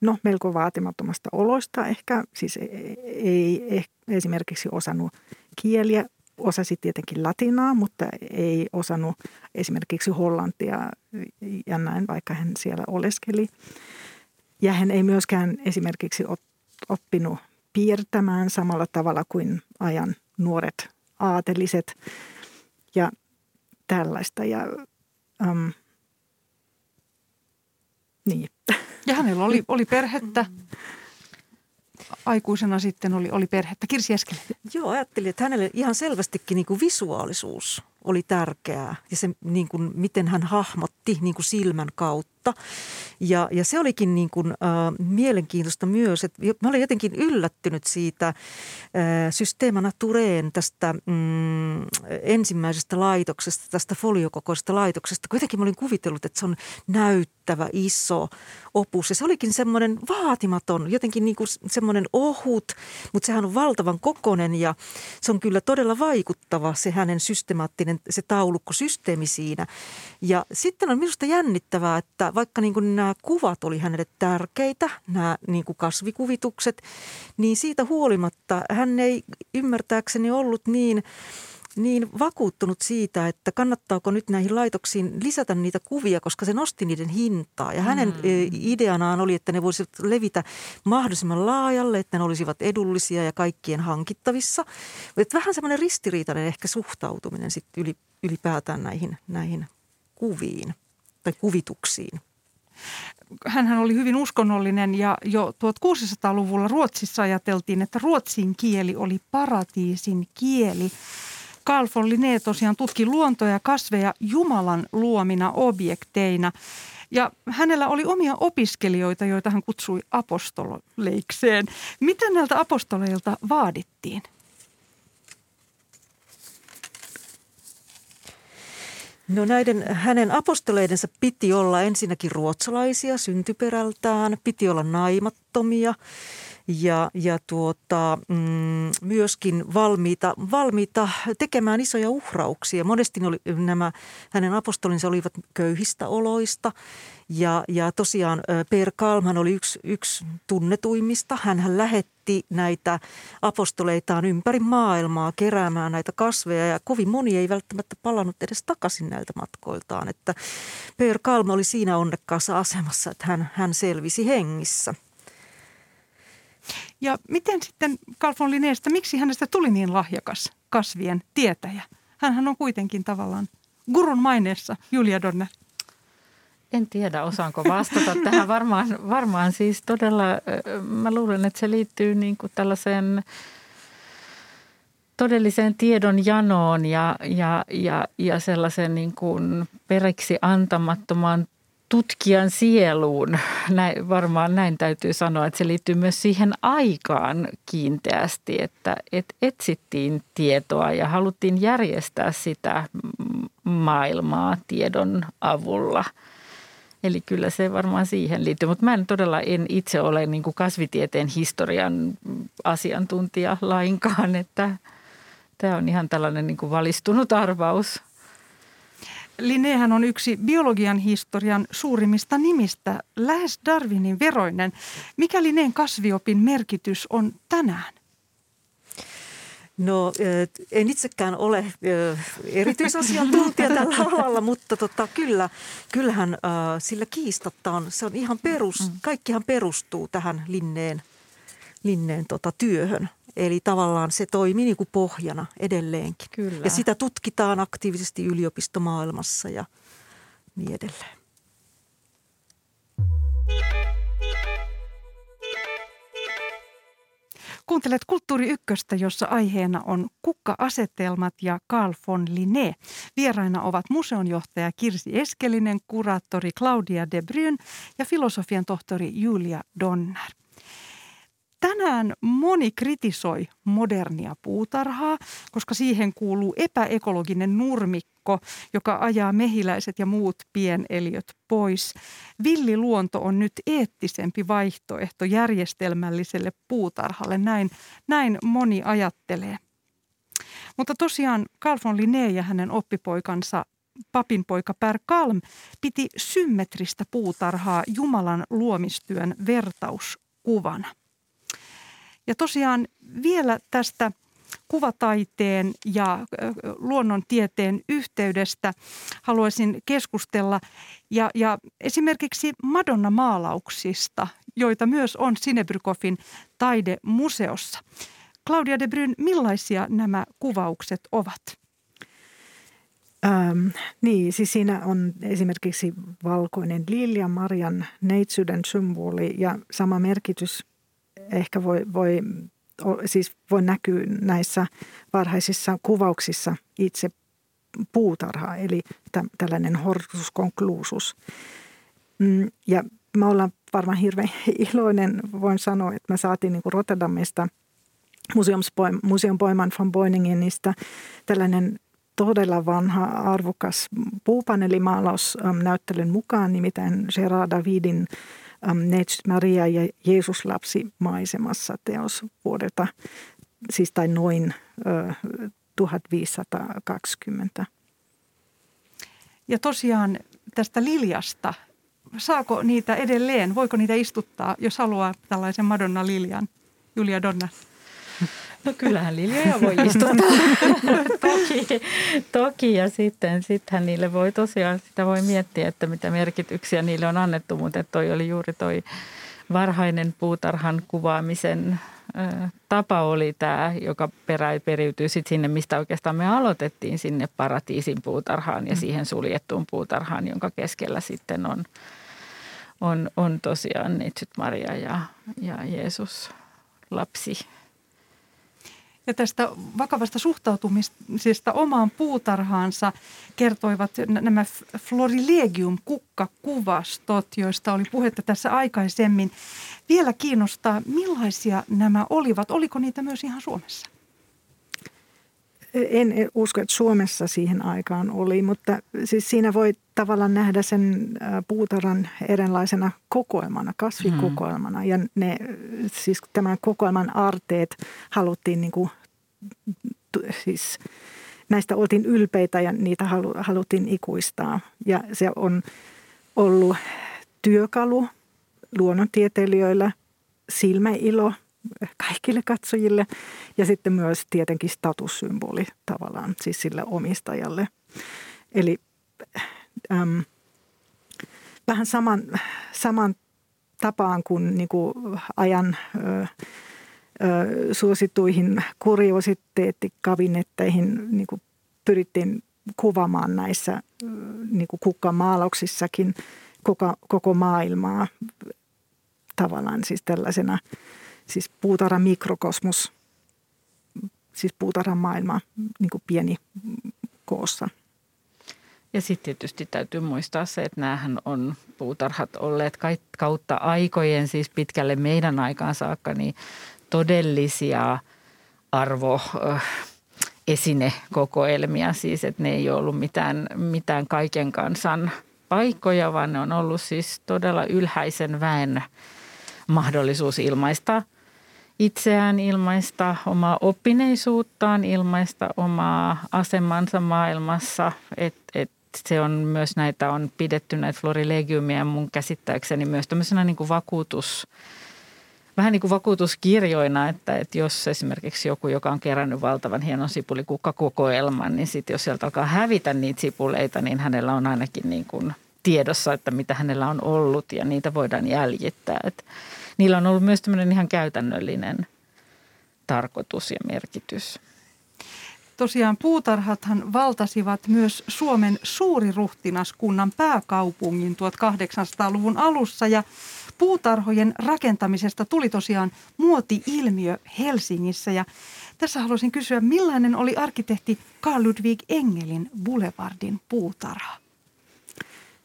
no, melko vaatimattomasta oloista ehkä. Siis ei, ei esimerkiksi osannut kieliä, osasi tietenkin latinaa, mutta ei osannut esimerkiksi hollantia ja näin, vaikka hän siellä oleskeli. Ja hän ei myöskään esimerkiksi oppinut piirtämään samalla tavalla kuin ajan nuoret aateliset ja tällaista. Ja, um, niin. Ja hänellä oli, oli perhettä. Aikuisena sitten oli, oli perhettä. Kirsi Eskele. Joo, ajattelin, että hänelle ihan selvästikin niin kuin visuaalisuus oli tärkeää ja se, niin kuin, miten hän hahmotti niin kuin silmän kautta. Ja, ja se olikin niin kuin, äh, mielenkiintoista myös, että mä olin jotenkin yllättynyt siitä äh, Systema Natureen tästä mm, ensimmäisestä laitoksesta, tästä foliokokoisesta laitoksesta. Kuitenkin mä olin kuvitellut, että se on näyttävä, iso opus ja se olikin semmoinen vaatimaton, jotenkin niin kuin semmoinen ohut, mutta sehän on valtavan kokonen ja se on kyllä todella vaikuttava se hänen systemaattinen se taulukkosysteemi siinä. Ja sitten on minusta jännittävää, että vaikka niin kuin nämä kuvat oli hänelle tärkeitä, nämä niin kuin kasvikuvitukset, niin siitä huolimatta hän ei ymmärtääkseni ollut niin – niin vakuuttunut siitä, että kannattaako nyt näihin laitoksiin lisätä niitä kuvia, koska se nosti niiden hintaa. Ja hänen mm. E, ideanaan oli, että ne voisivat levitä mahdollisimman laajalle, että ne olisivat edullisia ja kaikkien hankittavissa. Että vähän semmoinen ristiriitainen ehkä suhtautuminen sitten ylipäätään näihin, näihin kuviin tai kuvituksiin. Hänhän oli hyvin uskonnollinen ja jo 1600-luvulla Ruotsissa ajateltiin, että ruotsin kieli oli paratiisin kieli. Carl von Linné tosiaan tutki luontoa ja kasveja Jumalan luomina objekteina. Ja hänellä oli omia opiskelijoita, joita hän kutsui apostoleikseen. Mitä näiltä apostoleilta vaadittiin? No näiden hänen apostoleidensa piti olla ensinnäkin ruotsalaisia syntyperältään, piti olla naimattomia ja, ja tuota, mm, myöskin valmiita, valmiita tekemään isoja uhrauksia. Monesti oli, nämä hänen apostolinsa olivat köyhistä oloista ja, ja tosiaan Per Kalman oli yksi, yksi tunnetuimmista. Hän lähetti näitä apostoleitaan ympäri maailmaa keräämään näitä kasveja ja kovin moni ei välttämättä palannut edes takaisin näiltä matkoiltaan. Että Per Kalma oli siinä onnekkaassa asemassa, että hän, hän selvisi hengissä. Ja miten sitten Carl von Linneestä, miksi hänestä tuli niin lahjakas kasvien tietäjä? Hänhän on kuitenkin tavallaan gurun maineessa, Julia Donner. En tiedä, osaanko vastata (laughs) tähän. Varmaan, varmaan siis todella, mä luulen, että se liittyy niin kuin tällaiseen todelliseen tiedon janoon ja, ja, ja, ja sellaisen niin kuin periksi antamattomaan tutkijan sieluun. Näin, varmaan näin täytyy sanoa, että se liittyy myös siihen aikaan kiinteästi, että, että etsittiin tietoa ja haluttiin järjestää sitä maailmaa tiedon avulla. Eli kyllä se varmaan siihen liittyy, mutta mä en todella en itse ole niin kuin kasvitieteen historian asiantuntija lainkaan, että tämä on ihan tällainen niin kuin valistunut arvaus. Linnehän on yksi biologian historian suurimmista nimistä, lähes Darwinin veroinen. Mikä Linneen kasviopin merkitys on tänään? No en itsekään ole erityisasiantuntija (laughs) tällä alalla, mutta tota, kyllä, kyllähän sillä kiistatta on, se on ihan perus, mm. kaikkihan perustuu tähän Linneen, Linneen tota, työhön. Eli tavallaan se toimii niin kuin pohjana edelleenkin. Kyllä. Ja sitä tutkitaan aktiivisesti yliopistomaailmassa ja niin edelleen. Kuuntelet Kulttuuri Ykköstä, jossa aiheena on kukka-asetelmat ja Carl von Linné. Vieraina ovat museonjohtaja Kirsi Eskelinen, kuraattori Claudia de Bryn ja filosofian tohtori Julia Donner. Tänään moni kritisoi modernia puutarhaa, koska siihen kuuluu epäekologinen nurmikko, joka ajaa mehiläiset ja muut pieneliöt pois. Villiluonto on nyt eettisempi vaihtoehto järjestelmälliselle puutarhalle, näin, näin moni ajattelee. Mutta tosiaan Carl von Linné ja hänen oppipoikansa papinpoika Per Kalm piti symmetristä puutarhaa Jumalan luomistyön vertauskuvana – ja tosiaan vielä tästä kuvataiteen ja luonnontieteen yhteydestä haluaisin keskustella. Ja, ja esimerkiksi Madonna-maalauksista, joita myös on Sinebrykoffin taidemuseossa. Claudia de Bryn, millaisia nämä kuvaukset ovat? Ähm, niin, siis siinä on esimerkiksi valkoinen lilja, Marian neitsyyden symboli ja sama merkitys ehkä voi, voi, siis voi näkyä näissä varhaisissa kuvauksissa itse puutarha, eli tällainen hortus conclusus. Mm, ja mä ollaan varmaan hirveän iloinen, voin sanoa, että me saatiin niin kuin Rotterdamista Museumpoiman von Boiningenista tällainen todella vanha, arvokas puupanelimaalaus näyttelyn mukaan, nimittäin Gerard Davidin Neitsyt Maria ja Jeesus lapsi maisemassa teos vuodelta, siis tai noin 1520. Ja tosiaan tästä liljasta, saako niitä edelleen, voiko niitä istuttaa, jos haluaa tällaisen Madonna-liljan, Julia Donna? No kyllähän liljoja voi istuttaa. (laughs) toki, toki, ja sitten sittenhän niille voi tosiaan, sitä voi miettiä, että mitä merkityksiä niille on annettu, mutta toi oli juuri toi varhainen puutarhan kuvaamisen tapa oli tämä, joka perä, periytyy sitten sinne, mistä oikeastaan me aloitettiin sinne paratiisin puutarhaan ja mm. siihen suljettuun puutarhaan, jonka keskellä sitten on, on, on tosiaan Neitsyt Maria ja, ja Jeesus lapsi ja tästä vakavasta suhtautumisesta omaan puutarhaansa kertoivat nämä Florilegium kukkakuvastot, joista oli puhetta tässä aikaisemmin. Vielä kiinnostaa, millaisia nämä olivat? Oliko niitä myös ihan Suomessa? En usko, että Suomessa siihen aikaan oli, mutta siis siinä voi tavallaan nähdä sen puutarhan eräänlaisena kokoelmana, kasvikokoelmana. Mm. Ja ne, siis tämän kokoelman arteet haluttiin niin kuin, siis näistä oltiin ylpeitä ja niitä halu, haluttiin ikuistaa. Ja se on ollut työkalu luonnontieteilijöillä, silmäilo kaikille katsojille ja sitten myös tietenkin statussymboli tavallaan siis sille omistajalle. Eli äm, vähän saman, saman tapaan kuin, niin kuin ajan ö, ö, suosituihin kuriositeettikabinetteihin niin kuin pyrittiin kuvaamaan näissä niin kuin kukkamaalauksissakin koko, koko maailmaa tavallaan siis tällaisena siis puutarhan mikrokosmos, siis puutarhan maailma niin kuin pieni koossa – ja sitten tietysti täytyy muistaa se, että näähän on puutarhat olleet kautta aikojen, siis pitkälle meidän aikaan saakka, niin todellisia arvo esinekokoelmia, siis että ne ei ole ollut mitään, mitään kaiken kansan paikkoja, vaan ne on ollut siis todella ylhäisen väen mahdollisuus ilmaista itseään, ilmaista omaa oppineisuuttaan, ilmaista omaa asemansa maailmassa, että et se on myös näitä, on pidetty näitä florilegiumia mun käsittääkseni myös tämmöisenä niin kuin vakuutus, vähän niin kuin vakuutuskirjoina, että, että jos esimerkiksi joku, joka on kerännyt valtavan hienon sipulikukkakokoelman, niin sitten jos sieltä alkaa hävitä niitä sipuleita, niin hänellä on ainakin niin kuin tiedossa, että mitä hänellä on ollut ja niitä voidaan jäljittää. Että niillä on ollut myös tämmöinen ihan käytännöllinen tarkoitus ja merkitys. Tosiaan puutarhathan valtasivat myös Suomen suuriruhtinaskunnan pääkaupungin 1800-luvun alussa ja puutarhojen rakentamisesta tuli tosiaan muoti-ilmiö Helsingissä ja tässä haluaisin kysyä, millainen oli arkkitehti Carl Ludwig Engelin Boulevardin puutarha?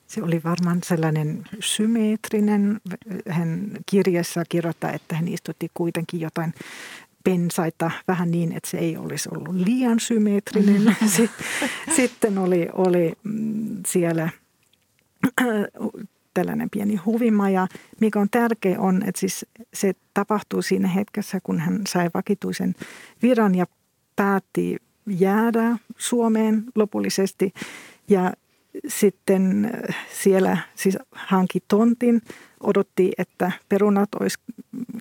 Se oli varmaan sellainen symmetrinen. Hän kirjassa kirjoittaa, että hän istutti kuitenkin jotain pensaita vähän niin, että se ei olisi ollut liian symmetrinen. (laughs) Sitten oli, oli mm, siellä tällainen pieni huvimaja. Mikä on tärkeä on, että siis se tapahtuu siinä hetkessä, kun hän sai vakituisen viran ja päätti jäädä Suomeen lopullisesti. Ja sitten siellä siis hanki tontin, odotti, että perunat olisi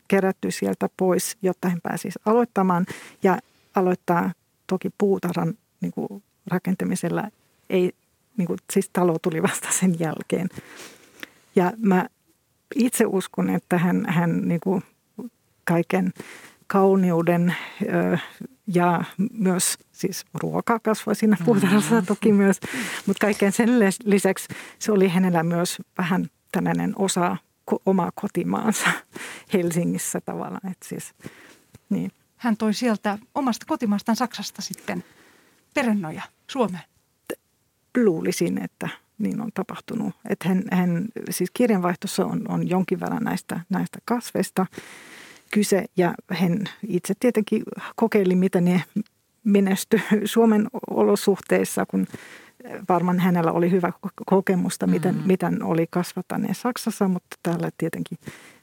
kerätty sieltä pois, jotta hän pääsisi aloittamaan. Ja aloittaa toki puutarhan niin kuin rakentamisella. Ei, niin kuin, siis talo tuli vasta sen jälkeen. Ja mä itse uskon, että hän, hän niin kuin kaiken kauniuden ja myös siis ruoka kasvoi siinä puutarhassa mm-hmm. toki myös, mutta kaiken sen lisäksi se oli hänellä myös vähän tällainen osa omaa kotimaansa (laughs) Helsingissä tavallaan. Et siis, niin. Hän toi sieltä omasta kotimaastaan Saksasta sitten perennoja Suomeen. Luulisin, että niin on tapahtunut. Että hän, hän, siis kirjanvaihtossa on, on jonkin verran näistä, näistä kasveista kyse ja hän itse tietenkin kokeili, miten ne menesty Suomen olosuhteissa, kun varmaan hänellä oli hyvä kokemusta, miten, mm-hmm. miten oli kasvattaneen Saksassa, mutta täällä tietenkin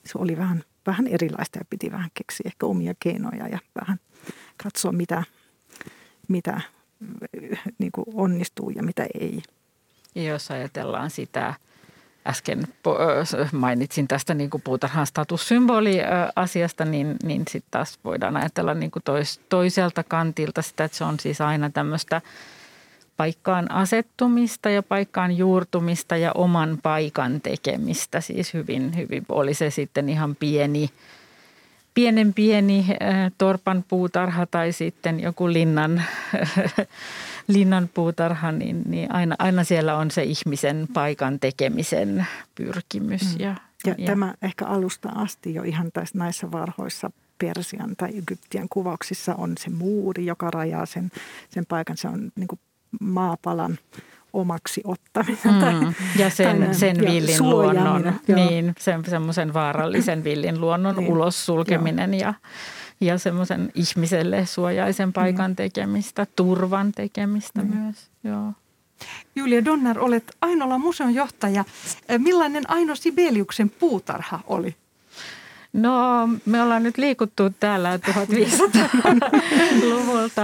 se oli vähän, vähän erilaista ja piti vähän keksiä ehkä omia keinoja ja vähän katsoa, mitä, mitä niin kuin onnistuu ja mitä ei. Ja jos ajatellaan sitä, äsken mainitsin tästä niin kuin puutarhan statussymboli-asiasta, niin, niin sitten taas voidaan ajatella niin kuin tois, toiselta kantilta sitä, että se on siis aina tämmöistä – paikkaan asettumista ja paikkaan juurtumista ja oman paikan tekemistä. Siis hyvin, hyvin oli se sitten ihan pieni, pienen pieni äh, torpan puutarha tai sitten joku linnan, (laughs) linnan puutarha, niin, niin aina, aina siellä on se ihmisen paikan tekemisen pyrkimys. Mm. Ja, ja, ja tämä ehkä alusta asti jo ihan tässä näissä varhoissa Persian tai Egyptian kuvauksissa on se muuri, joka rajaa sen, sen paikan. Se on niin kuin maapalan omaksi ottaminen. Mm. Tai, ja sen, tai, sen villin luonnon, niin, sen, semmoisen vaarallisen villin luonnon niin, ulos sulkeminen ja, ja semmoisen ihmiselle suojaisen paikan niin. tekemistä, turvan tekemistä niin. myös. Joo. Julia Donner, olet Ainola museon johtaja. Millainen Aino Sibeliuksen puutarha oli? No, me ollaan nyt liikuttu täällä 1500-luvulta,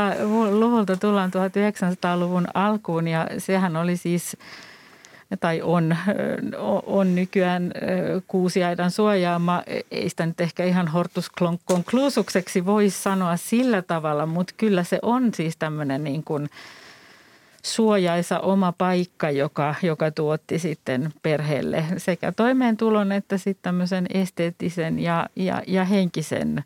luvulta tullaan 1900-luvun alkuun ja sehän oli siis tai on, on nykyään kuusiaidan suojaama. Ei sitä nyt ehkä ihan hortus conclusukseksi voi sanoa sillä tavalla, mutta kyllä se on siis tämmöinen niin kuin – suojaisa oma paikka, joka, joka tuotti sitten perheelle sekä toimeentulon että sitten tämmöisen esteettisen ja, ja, ja henkisen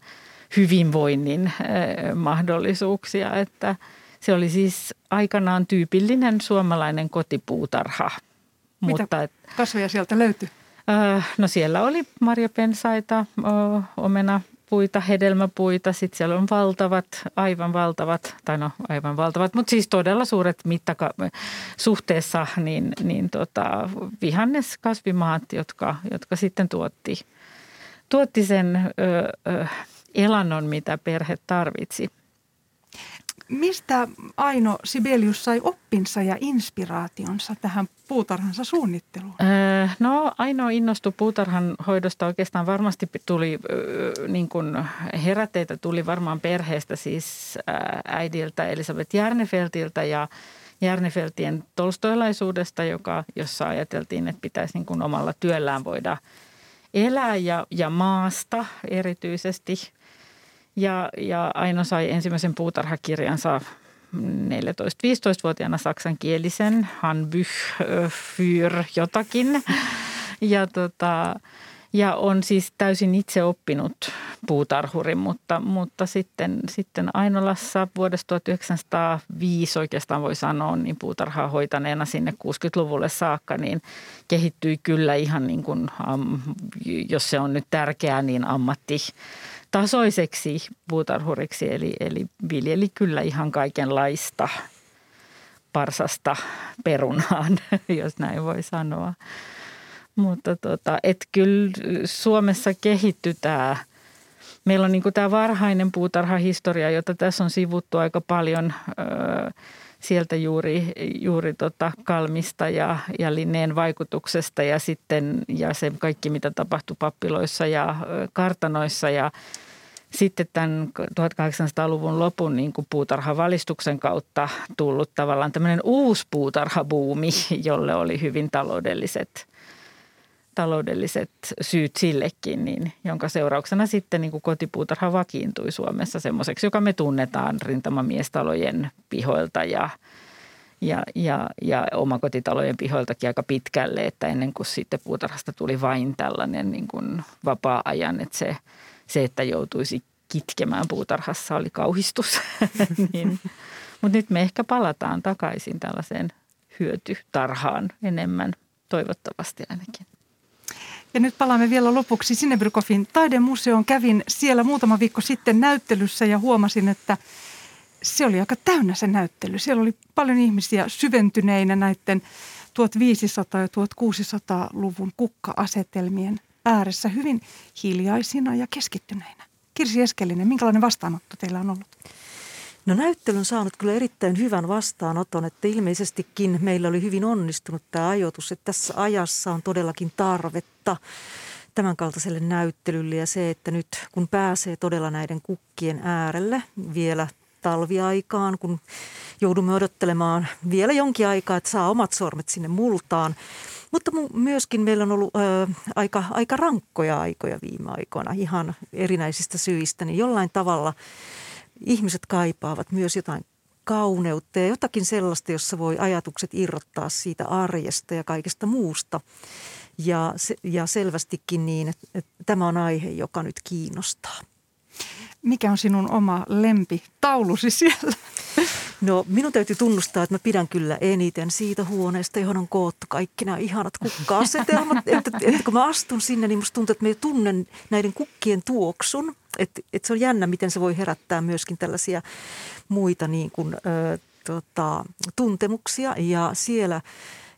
hyvinvoinnin eh, mahdollisuuksia. Että se oli siis aikanaan tyypillinen suomalainen kotipuutarha. Mitä Mutta, kasveja sieltä löytyi? Eh, no siellä oli marjapensaita, omena, puita, hedelmäpuita. Sitten siellä on valtavat, aivan valtavat, tai no aivan valtavat, mutta siis todella suuret mittaka- suhteessa niin, niin tota, vihanneskasvimaat, jotka, jotka sitten tuotti, tuotti sen ö, ö, elannon, mitä perhe tarvitsi. Mistä Aino Sibelius sai oppinsa ja inspiraationsa tähän puutarhansa suunnitteluun? Öö, no Aino innostui puutarhan hoidosta oikeastaan varmasti tuli öö, niin kuin heräteitä tuli varmaan perheestä siis äidiltä Elisabeth Järnefeltiltä ja Järnefeltien tolstoilaisuudesta, joka, jossa ajateltiin, että pitäisi niin kuin omalla työllään voida elää ja, ja maasta erityisesti – ja, ja Aino sai ensimmäisen puutarhakirjansa 14-15-vuotiaana saksankielisen Hanbüch für jotakin. Ja, tota, ja on siis täysin itse oppinut puutarhuri, mutta, mutta sitten, sitten Ainolassa vuodesta 1905 oikeastaan voi sanoa, niin puutarhaa hoitaneena sinne 60-luvulle saakka, niin kehittyi kyllä ihan niin kuin, jos se on nyt tärkeää, niin ammatti tasoiseksi puutarhuriksi, eli, eli viljeli kyllä ihan kaikenlaista parsasta perunaan, (laughs) jos näin voi sanoa. Mutta tota, et kyllä Suomessa kehittytään. Meillä on niin tämä varhainen puutarhahistoria, jota tässä on sivuttu aika paljon ö, sieltä juuri, juuri tota Kalmista ja, ja Linneen vaikutuksesta ja sitten ja se kaikki, mitä tapahtui pappiloissa ja kartanoissa ja sitten tämän 1800-luvun lopun niin kuin puutarhavalistuksen kautta tullut tavallaan tämmöinen uusi puutarhabuumi, jolle oli hyvin taloudelliset, taloudelliset syyt sillekin, niin, jonka seurauksena sitten niin kuin kotipuutarha vakiintui Suomessa semmoiseksi, joka me tunnetaan rintamamiestalojen pihoilta ja, ja, ja, ja omakotitalojen pihoiltakin aika pitkälle, että ennen kuin sitten puutarhasta tuli vain tällainen niin kuin vapaa-ajan, että se – se, että joutuisi kitkemään puutarhassa oli kauhistus. (laughs) niin. Mutta nyt me ehkä palataan takaisin tällaiseen hyötytarhaan enemmän, toivottavasti ainakin. Ja nyt palaamme vielä lopuksi Sinebrykofin taidemuseoon. Kävin siellä muutama viikko sitten näyttelyssä ja huomasin, että se oli aika täynnä se näyttely. Siellä oli paljon ihmisiä syventyneinä näiden 1500- ja 1600-luvun kukka-asetelmien ääressä hyvin hiljaisina ja keskittyneinä. Kirsi Eskelinen, minkälainen vastaanotto teillä on ollut? No näyttely on saanut kyllä erittäin hyvän vastaanoton, että ilmeisestikin meillä oli hyvin onnistunut tämä ajoitus, että tässä ajassa on todellakin tarvetta tämän kaltaiselle näyttelylle. Ja se, että nyt kun pääsee todella näiden kukkien äärelle vielä talviaikaan, kun joudumme odottelemaan vielä jonkin aikaa, että saa omat sormet sinne multaan, mutta myöskin meillä on ollut ö, aika, aika rankkoja aikoja viime aikoina ihan erinäisistä syistä, niin jollain tavalla ihmiset kaipaavat myös jotain kauneutta ja jotakin sellaista, jossa voi ajatukset irrottaa siitä arjesta ja kaikesta muusta. Ja, ja selvästikin niin, että, että tämä on aihe, joka nyt kiinnostaa. Mikä on sinun oma lempitaulusi siellä? No minun täytyy tunnustaa, että mä pidän kyllä eniten siitä huoneesta, johon on koottu kaikki nämä ihanat kukka-asetelmat. (laughs) että, että kun mä astun sinne, niin musta tuntuu, että mä tunnen näiden kukkien tuoksun. Että, että se on jännä, miten se voi herättää myöskin tällaisia muita niin kuin, ö, tota, tuntemuksia. Ja siellä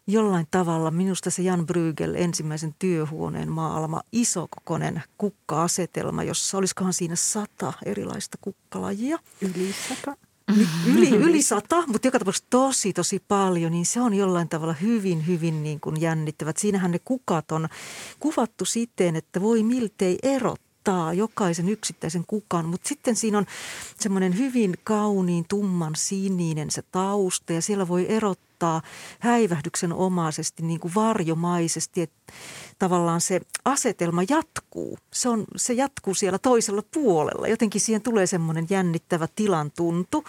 jollain tavalla minusta se Jan Brygel ensimmäisen työhuoneen maalama isokokonen kukka-asetelma, jossa olisikohan siinä sata erilaista kukkalajia. Yli sata yli, yli sata, mutta joka tapauksessa tosi, tosi paljon, niin se on jollain tavalla hyvin, hyvin niin kuin jännittävä. Siinähän ne kukat on kuvattu siten, että voi miltei erottaa jokaisen yksittäisen kukan, mutta sitten siinä on semmoinen hyvin kauniin, tumman sininen se tausta ja siellä voi erottaa häivähdyksen omaisesti, niin kuin varjomaisesti, että tavallaan se asetelma jatkuu. Se, on, se jatkuu siellä toisella puolella. Jotenkin siihen tulee semmoinen jännittävä tilan tuntu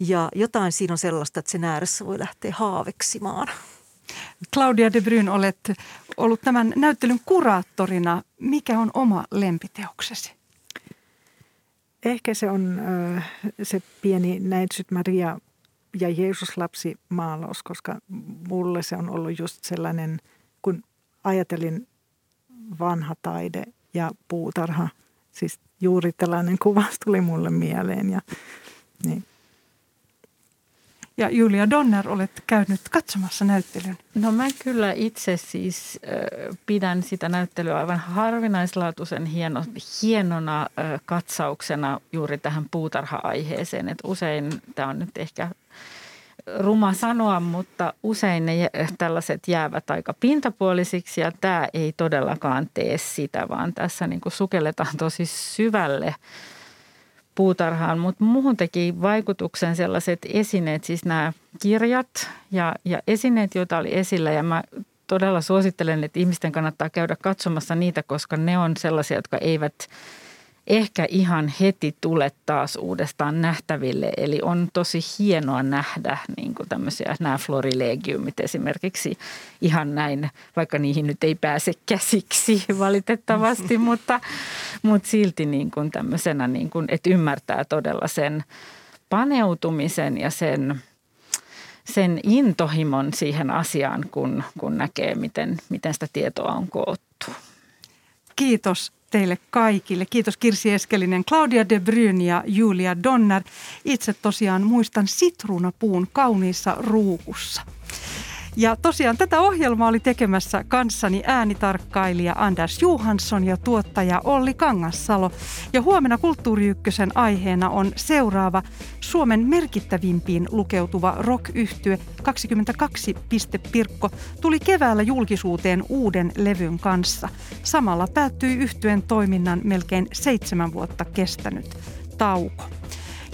ja jotain siinä on sellaista, että sen ääressä voi lähteä haaveksimaan. Claudia de Bryn, olet ollut tämän näyttelyn kuraattorina. Mikä on oma lempiteoksesi? Ehkä se on se pieni Näitsyt Maria ja Jeesus-lapsi maalaus, koska mulle se on ollut just sellainen, kun ajatelin vanha taide ja puutarha, siis juuri tällainen kuva tuli mulle mieleen. Ja, niin. Ja Julia Donner, olet käynyt katsomassa näyttelyn. No mä kyllä itse siis äh, pidän sitä näyttelyä aivan harvinaislaatuisen hieno, hienona äh, katsauksena juuri tähän puutarha-aiheeseen. Et usein tämä on nyt ehkä ruma sanoa, mutta usein ne tällaiset jäävät aika pintapuolisiksi ja tämä ei todellakaan tee sitä, vaan tässä niin sukelletaan tosi syvälle puutarhaan, mutta muuhun teki vaikutuksen sellaiset esineet, siis nämä kirjat ja, ja esineet, joita oli esillä. Ja mä todella suosittelen, että ihmisten kannattaa käydä katsomassa niitä, koska ne on sellaisia, jotka eivät – ehkä ihan heti tule taas uudestaan nähtäville. Eli on tosi hienoa nähdä niin kuin tämmöisiä nämä florilegiumit esimerkiksi ihan näin, vaikka niihin nyt ei pääse käsiksi (laughs) valitettavasti, (laughs) mutta, mutta silti niin kuin tämmöisenä, niin kuin, että ymmärtää todella sen paneutumisen ja sen, sen intohimon siihen asiaan, kun, kun näkee, miten, miten sitä tietoa on koottu. Kiitos teille kaikille. Kiitos Kirsi Eskelinen, Claudia de Bryn ja Julia Donner. Itse tosiaan muistan sitruunapuun kauniissa ruukussa. Ja tosiaan tätä ohjelmaa oli tekemässä kanssani äänitarkkailija Anders Johansson ja tuottaja Olli Kangassalo. Ja huomenna Kulttuuri aiheena on seuraava Suomen merkittävimpiin lukeutuva rock 22. Pirkko tuli keväällä julkisuuteen uuden levyn kanssa. Samalla päättyi yhtyen toiminnan melkein seitsemän vuotta kestänyt tauko.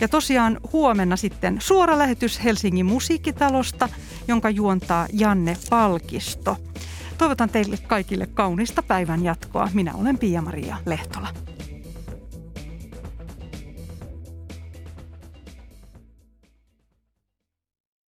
Ja tosiaan huomenna sitten suora lähetys Helsingin musiikkitalosta, jonka juontaa Janne Palkisto. Toivotan teille kaikille kaunista päivän jatkoa. Minä olen Pia-Maria Lehtola.